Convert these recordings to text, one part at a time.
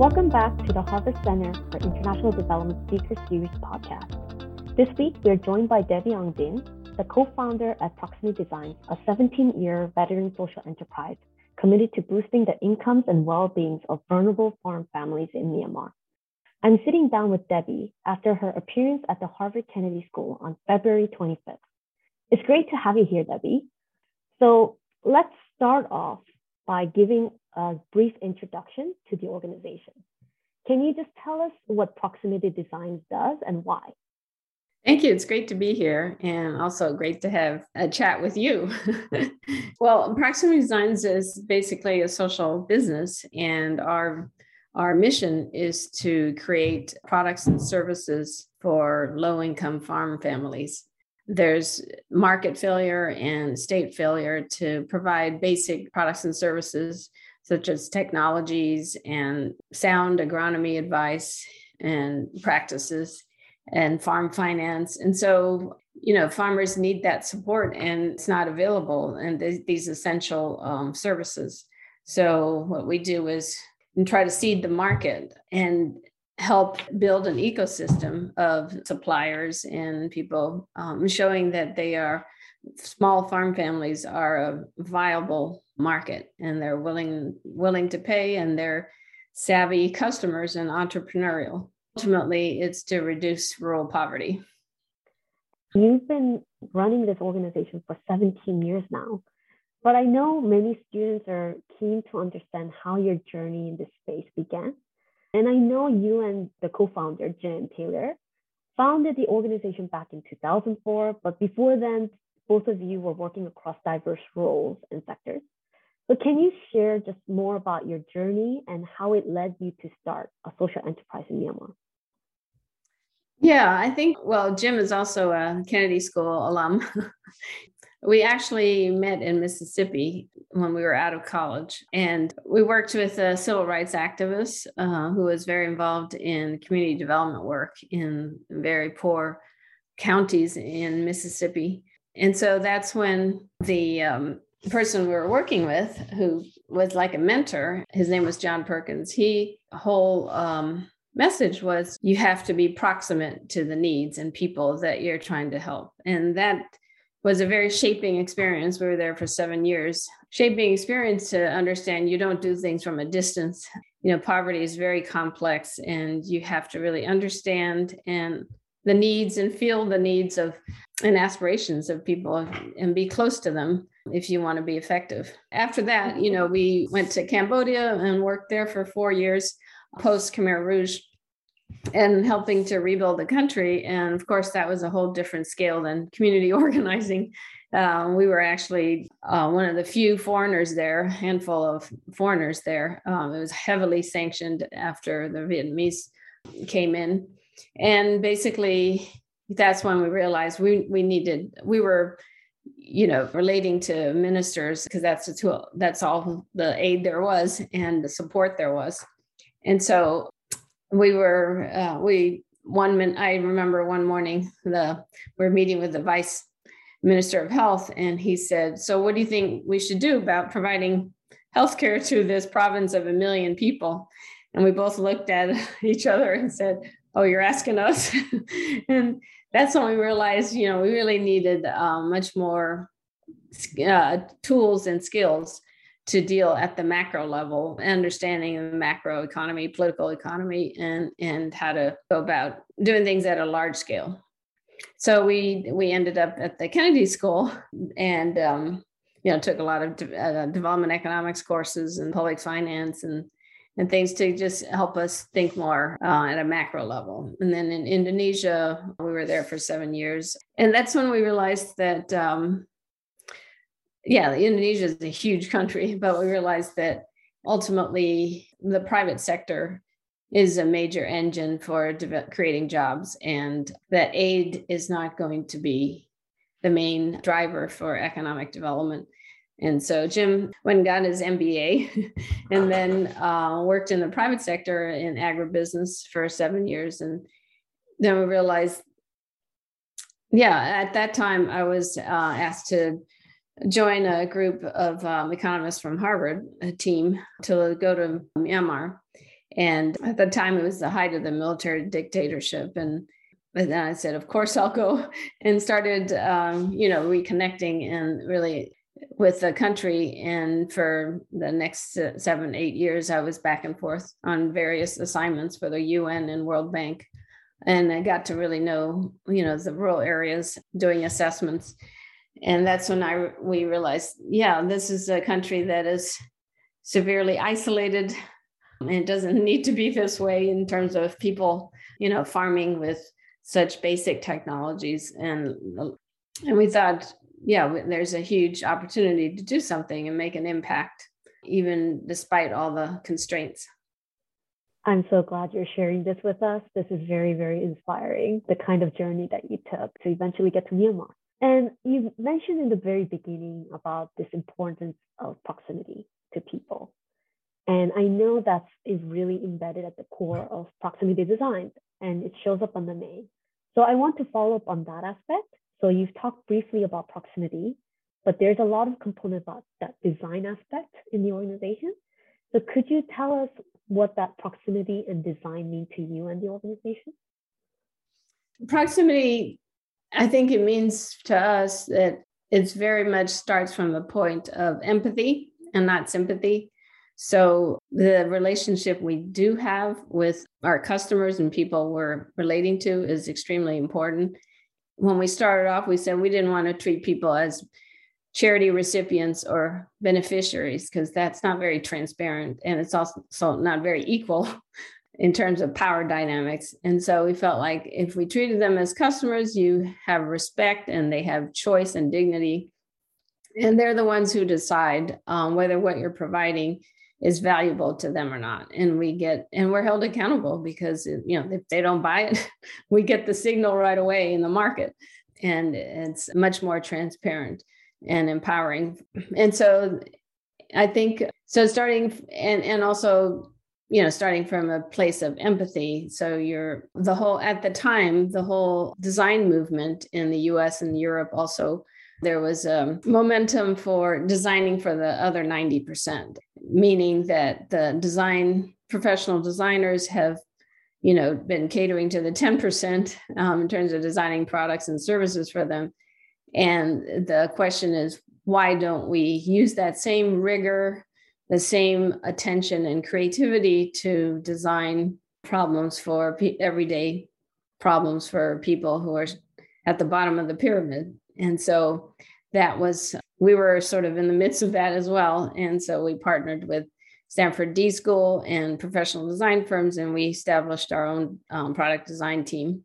Welcome back to the Harvard Center for International Development Speaker Series podcast. This week, we're joined by Debbie Aung Din, the co-founder at Proximity Designs, a 17-year veteran social enterprise committed to boosting the incomes and well-being of vulnerable farm families in Myanmar. I'm sitting down with Debbie after her appearance at the Harvard Kennedy School on February 25th. It's great to have you here, Debbie. So let's start off by giving a brief introduction to the organization. Can you just tell us what Proximity Designs does and why? Thank you. It's great to be here and also great to have a chat with you. well, Proximity Designs is basically a social business, and our our mission is to create products and services for low income farm families. There's market failure and state failure to provide basic products and services such as technologies and sound agronomy advice and practices and farm finance. And so, you know, farmers need that support and it's not available and th- these essential um, services. So, what we do is try to seed the market and help build an ecosystem of suppliers and people um, showing that they are small farm families are a viable market and they're willing willing to pay and they're savvy customers and entrepreneurial ultimately it's to reduce rural poverty you've been running this organization for 17 years now but I know many students are keen to understand how your journey in this space began. And I know you and the co founder, Jim Taylor, founded the organization back in 2004. But before then, both of you were working across diverse roles and sectors. So, can you share just more about your journey and how it led you to start a social enterprise in Myanmar? Yeah, I think, well, Jim is also a Kennedy School alum. We actually met in Mississippi when we were out of college, and we worked with a civil rights activist uh, who was very involved in community development work in very poor counties in Mississippi. And so that's when the um, person we were working with, who was like a mentor, his name was John Perkins, he whole um, message was you have to be proximate to the needs and people that you're trying to help. And that was a very shaping experience. We were there for seven years. Shaping experience to understand you don't do things from a distance. You know, poverty is very complex and you have to really understand and the needs and feel the needs of and aspirations of people and be close to them if you want to be effective. After that, you know, we went to Cambodia and worked there for four years post Khmer Rouge and helping to rebuild the country. And of course, that was a whole different scale than community organizing. Uh, we were actually uh, one of the few foreigners there, handful of foreigners there. Um, it was heavily sanctioned after the Vietnamese came in. And basically, that's when we realized we, we needed, we were you know relating to ministers because that's the tool that's all the aid there was and the support there was. And so we were uh, we one min- i remember one morning the we are meeting with the vice minister of health and he said so what do you think we should do about providing health care to this province of a million people? And we both looked at each other and said oh you're asking us? And that's when we realized you know we really needed uh, much more uh, tools and skills to deal at the macro level, understanding the macro economy, political economy, and and how to go about doing things at a large scale. So we we ended up at the Kennedy School, and um, you know took a lot of de- uh, development economics courses and public finance and and things to just help us think more uh, at a macro level. And then in Indonesia, we were there for seven years, and that's when we realized that um, yeah, Indonesia is a huge country, but we realized that ultimately the private sector is a major engine for de- creating jobs, and that aid is not going to be the main driver for economic development. And so Jim went and got his MBA and then uh, worked in the private sector in agribusiness for seven years. And then we realized, yeah, at that time I was uh, asked to join a group of um, economists from Harvard, a team to go to Myanmar. And at the time, it was the height of the military dictatorship. And but then I said, of course, I'll go and started, um, you know, reconnecting and really with the country. And for the next uh, seven, eight years, I was back and forth on various assignments for the UN and World Bank. And I got to really know, you know, the rural areas doing assessments. And that's when I we realized, yeah, this is a country that is severely isolated. And it doesn't need to be this way in terms of people, you know, farming with such basic technologies and and we thought yeah there's a huge opportunity to do something and make an impact even despite all the constraints i'm so glad you're sharing this with us this is very very inspiring the kind of journey that you took to eventually get to myanmar and you mentioned in the very beginning about this importance of proximity to people and I know that is really embedded at the core of proximity design, and it shows up on the name. So I want to follow up on that aspect. So you've talked briefly about proximity, but there's a lot of component about that design aspect in the organization. So could you tell us what that proximity and design mean to you and the organization? Proximity, I think it means to us that it's very much starts from a point of empathy and not sympathy. So the relationship we do have with our customers and people we're relating to is extremely important. When we started off, we said we didn't want to treat people as charity recipients or beneficiaries because that's not very transparent and it's also not very equal in terms of power dynamics. And so we felt like if we treated them as customers, you have respect and they have choice and dignity. And they're the ones who decide um, whether what you're providing is valuable to them or not. And we get and we're held accountable because you know if they don't buy it we get the signal right away in the market. And it's much more transparent and empowering. And so i think so starting and and also you know starting from a place of empathy. So you're the whole at the time the whole design movement in the us and europe also there was a momentum for designing for the other 90%, meaning that the design professional designers have you know been catering to the 10% um, in terms of designing products and services for them. And the question is why don't we use that same rigor the same attention and creativity to design problems for pe- everyday problems for people who are at the bottom of the pyramid and so that was, we were sort of in the midst of that as well. And so we partnered with Stanford D School and professional design firms, and we established our own um, product design team.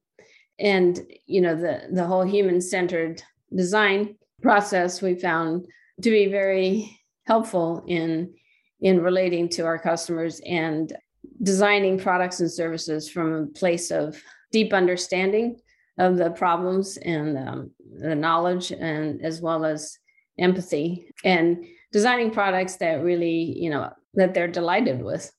And you know the the whole human centered design process we found to be very helpful in in relating to our customers and designing products and services from a place of deep understanding of the problems and um, the knowledge and as well as empathy and designing products that really you know that they're delighted with.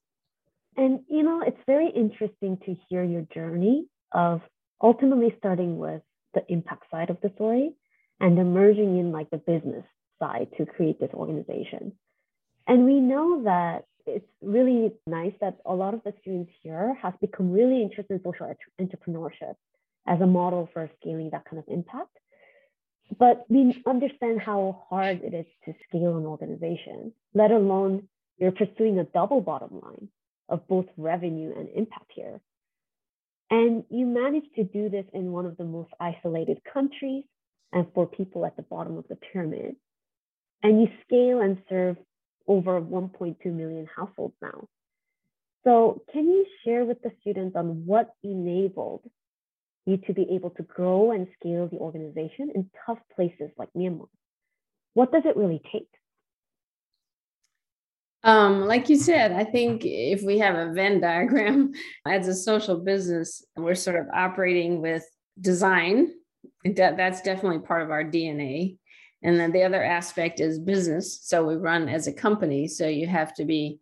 And you know it's very interesting to hear your journey of ultimately starting with the impact side of the story and emerging in like the business side to create this organization. And we know that it's really nice that a lot of the students here has become really interested in social entrepreneurship as a model for scaling that kind of impact. But we understand how hard it is to scale an organization, let alone you're pursuing a double bottom line of both revenue and impact here. And you managed to do this in one of the most isolated countries and for people at the bottom of the pyramid. And you scale and serve over 1.2 million households now. So, can you share with the students on what enabled you to be able to grow and scale the organization in tough places like Myanmar? What does it really take? Um, like you said, I think if we have a Venn diagram as a social business, we're sort of operating with design. That's definitely part of our DNA. And then the other aspect is business. So we run as a company. So you have to be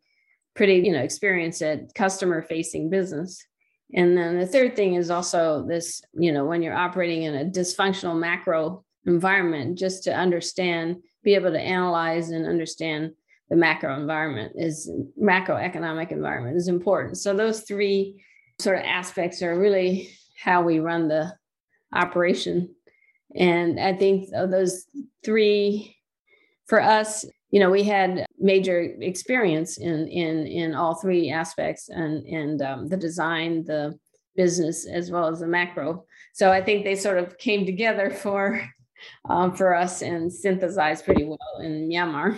pretty, you know, experienced at customer facing business. And then the third thing is also this, you know, when you're operating in a dysfunctional macro environment, just to understand, be able to analyze and understand the macro environment is macroeconomic environment is important. So those three sort of aspects are really how we run the operation. And I think uh, those three for us, you know, we had major experience in in in all three aspects and and um, the design, the business, as well as the macro. So I think they sort of came together for um, for us and synthesized pretty well in Myanmar.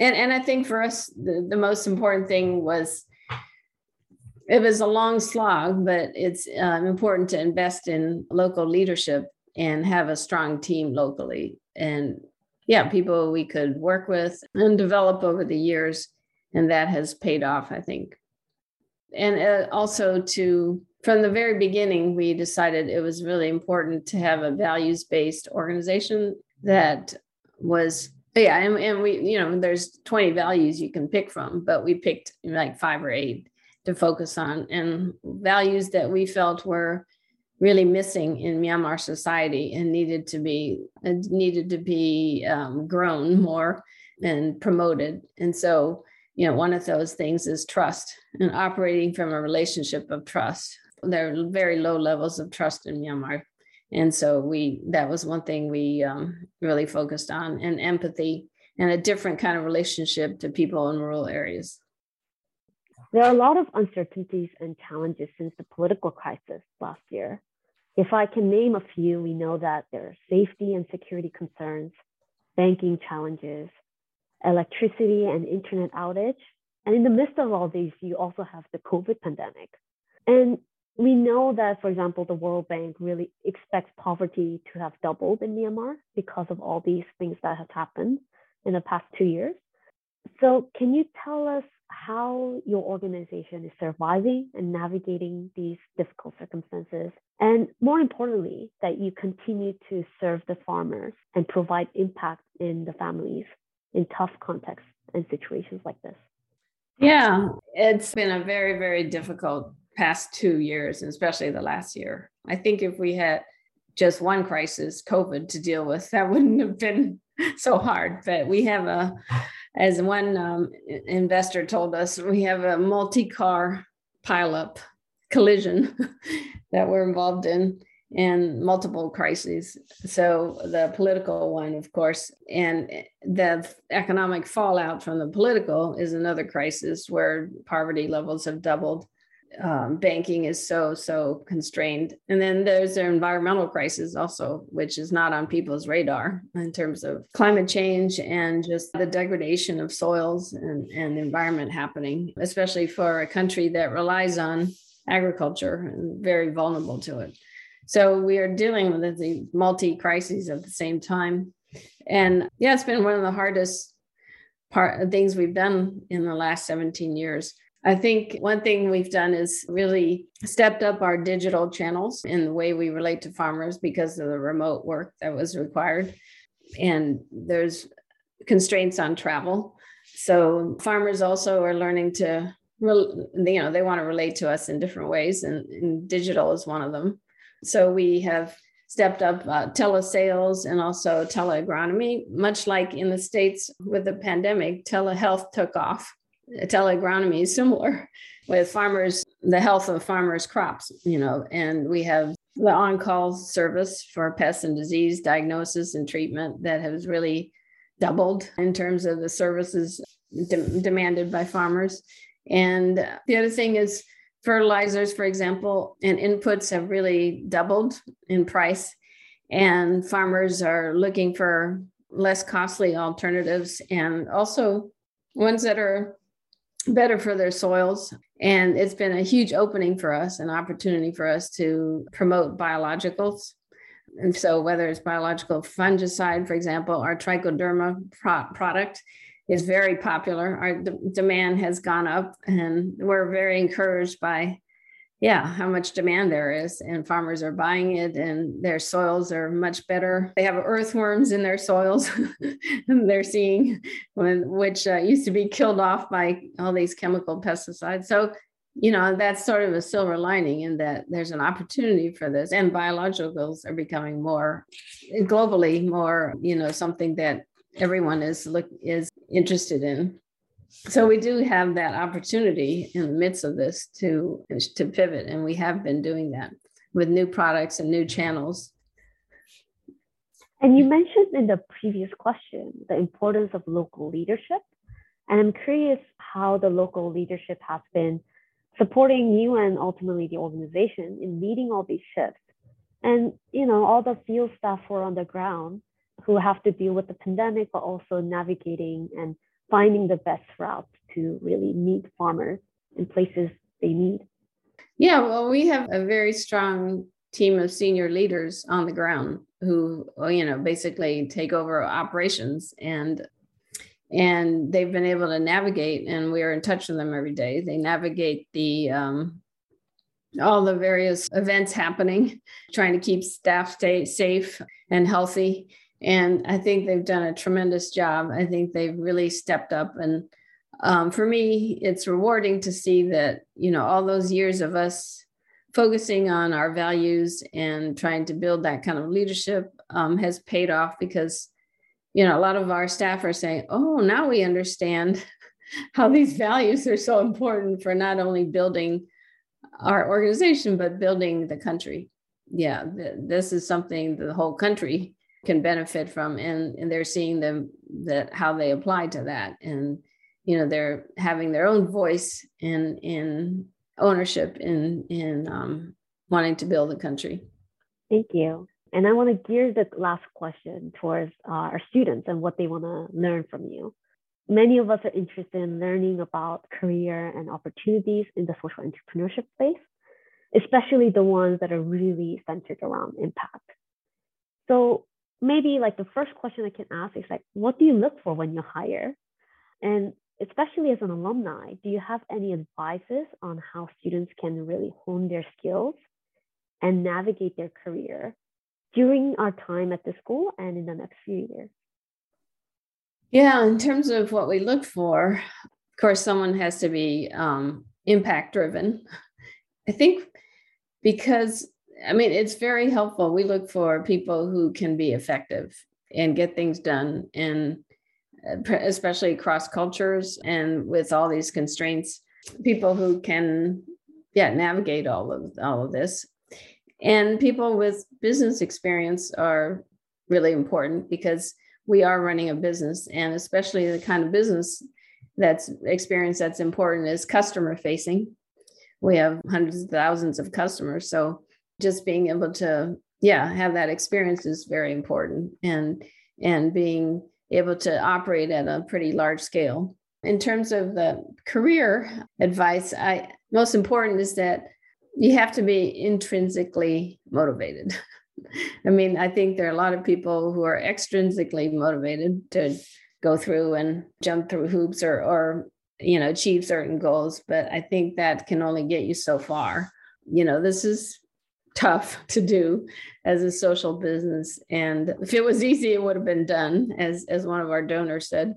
And and I think for us the, the most important thing was it was a long slog, but it's um, important to invest in local leadership and have a strong team locally. And yeah, people we could work with and develop over the years. And that has paid off, I think. And uh, also to, from the very beginning, we decided it was really important to have a values based organization that was yeah and, and we you know there's 20 values you can pick from but we picked like five or eight to focus on and values that we felt were really missing in Myanmar society and needed to be needed to be um, grown more and promoted. And so, you know, one of those things is trust and operating from a relationship of trust. There are very low levels of trust in Myanmar, and so we that was one thing we um, really focused on and empathy and a different kind of relationship to people in rural areas. There are a lot of uncertainties and challenges since the political crisis last year. If I can name a few, we know that there are safety and security concerns, banking challenges, electricity and internet outage. And in the midst of all these, you also have the COVID pandemic. And we know that, for example, the World Bank really expects poverty to have doubled in Myanmar because of all these things that have happened in the past two years. So, can you tell us how your organization is surviving and navigating these difficult circumstances. And more importantly, that you continue to serve the farmers and provide impact in the families in tough contexts and situations like this. Yeah, it's been a very, very difficult past two years, and especially the last year. I think if we had just one crisis, COVID, to deal with, that wouldn't have been so hard. But we have a as one um, investor told us, we have a multi-car pileup collision that we're involved in and multiple crises. So the political one, of course, and the economic fallout from the political is another crisis where poverty levels have doubled um, banking is so so constrained and then there's the environmental crisis also which is not on people's radar in terms of climate change and just the degradation of soils and, and environment happening especially for a country that relies on agriculture and very vulnerable to it so we are dealing with the multi crises at the same time and yeah it's been one of the hardest part things we've done in the last 17 years I think one thing we've done is really stepped up our digital channels in the way we relate to farmers because of the remote work that was required. And there's constraints on travel. So farmers also are learning to, you know, they want to relate to us in different ways, and, and digital is one of them. So we have stepped up uh, telesales and also teleagronomy, much like in the States with the pandemic, telehealth took off teleagronomy is similar with farmers, the health of farmers' crops, you know, and we have the on call service for pests and disease diagnosis and treatment that has really doubled in terms of the services de- demanded by farmers. And the other thing is fertilizers, for example, and inputs have really doubled in price. And farmers are looking for less costly alternatives and also ones that are better for their soils. And it's been a huge opening for us, an opportunity for us to promote biologicals. And so, whether it's biological fungicide, for example, our trichoderma pro- product is very popular. Our d- demand has gone up, and we're very encouraged by yeah, how much demand there is, and farmers are buying it, and their soils are much better. They have earthworms in their soils, and they're seeing when, which uh, used to be killed off by all these chemical pesticides. So, you know, that's sort of a silver lining in that there's an opportunity for this, and biologicals are becoming more globally more, you know, something that everyone is look is interested in. So we do have that opportunity in the midst of this to to pivot, and we have been doing that with new products and new channels. And you mentioned in the previous question the importance of local leadership. And I'm curious how the local leadership has been supporting you and ultimately the organization in leading all these shifts. And, you know, all the field staff who are on the ground who have to deal with the pandemic, but also navigating and finding the best routes to really meet farmers in places they need. Yeah, well, we have a very strong team of senior leaders on the ground who, you know, basically take over operations and and they've been able to navigate and we are in touch with them every day they navigate the um, all the various events happening trying to keep staff stay safe and healthy and i think they've done a tremendous job i think they've really stepped up and um, for me it's rewarding to see that you know all those years of us focusing on our values and trying to build that kind of leadership um, has paid off because you know, a lot of our staff are saying, oh, now we understand how these values are so important for not only building our organization, but building the country. Yeah, th- this is something the whole country can benefit from. And, and they're seeing them that how they apply to that. And, you know, they're having their own voice in, in ownership in, in um, wanting to build the country. Thank you. And I want to gear the last question towards uh, our students and what they want to learn from you. Many of us are interested in learning about career and opportunities in the social entrepreneurship space, especially the ones that are really centered around impact. So maybe like the first question I can ask is like, what do you look for when you hire? And especially as an alumni, do you have any advices on how students can really hone their skills and navigate their career during our time at the school and in the next few years? Yeah, in terms of what we look for, of course, someone has to be um, impact driven. I think because, I mean, it's very helpful. We look for people who can be effective and get things done, and uh, especially across cultures and with all these constraints, people who can, yeah, navigate all of all of this and people with business experience are really important because we are running a business, and especially the kind of business that's experience that's important is customer facing. We have hundreds of thousands of customers. So just being able to, yeah, have that experience is very important and and being able to operate at a pretty large scale. In terms of the career advice, I most important is that you have to be intrinsically motivated. I mean, I think there are a lot of people who are extrinsically motivated to go through and jump through hoops or or you know achieve certain goals, but I think that can only get you so far. You know, this is tough to do as a social business. And if it was easy it would have been done as as one of our donors said.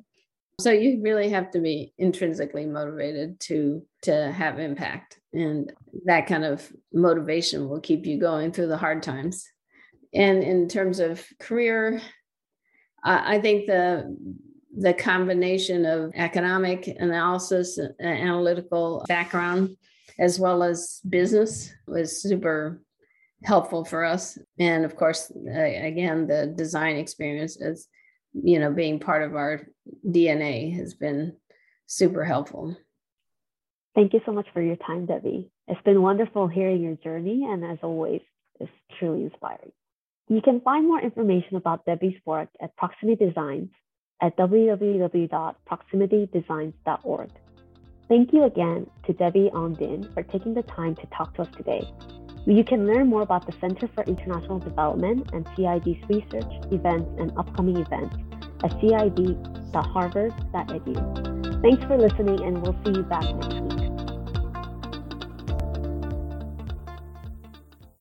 So you really have to be intrinsically motivated to to have impact. And that kind of motivation will keep you going through the hard times. And in terms of career i think the the combination of economic analysis uh, analytical background as well as business was super helpful for us and of course again the design experience is you know being part of our dna has been super helpful Thank you so much for your time, Debbie. It's been wonderful hearing your journey, and as always, it's truly inspiring. You can find more information about Debbie's work at Proximity Designs at www.proximitydesigns.org. Thank you again to Debbie Aung Din for taking the time to talk to us today. You can learn more about the Center for International Development and CID's research, events, and upcoming events at cid.harvard.edu. Thanks for listening, and we'll see you back next week.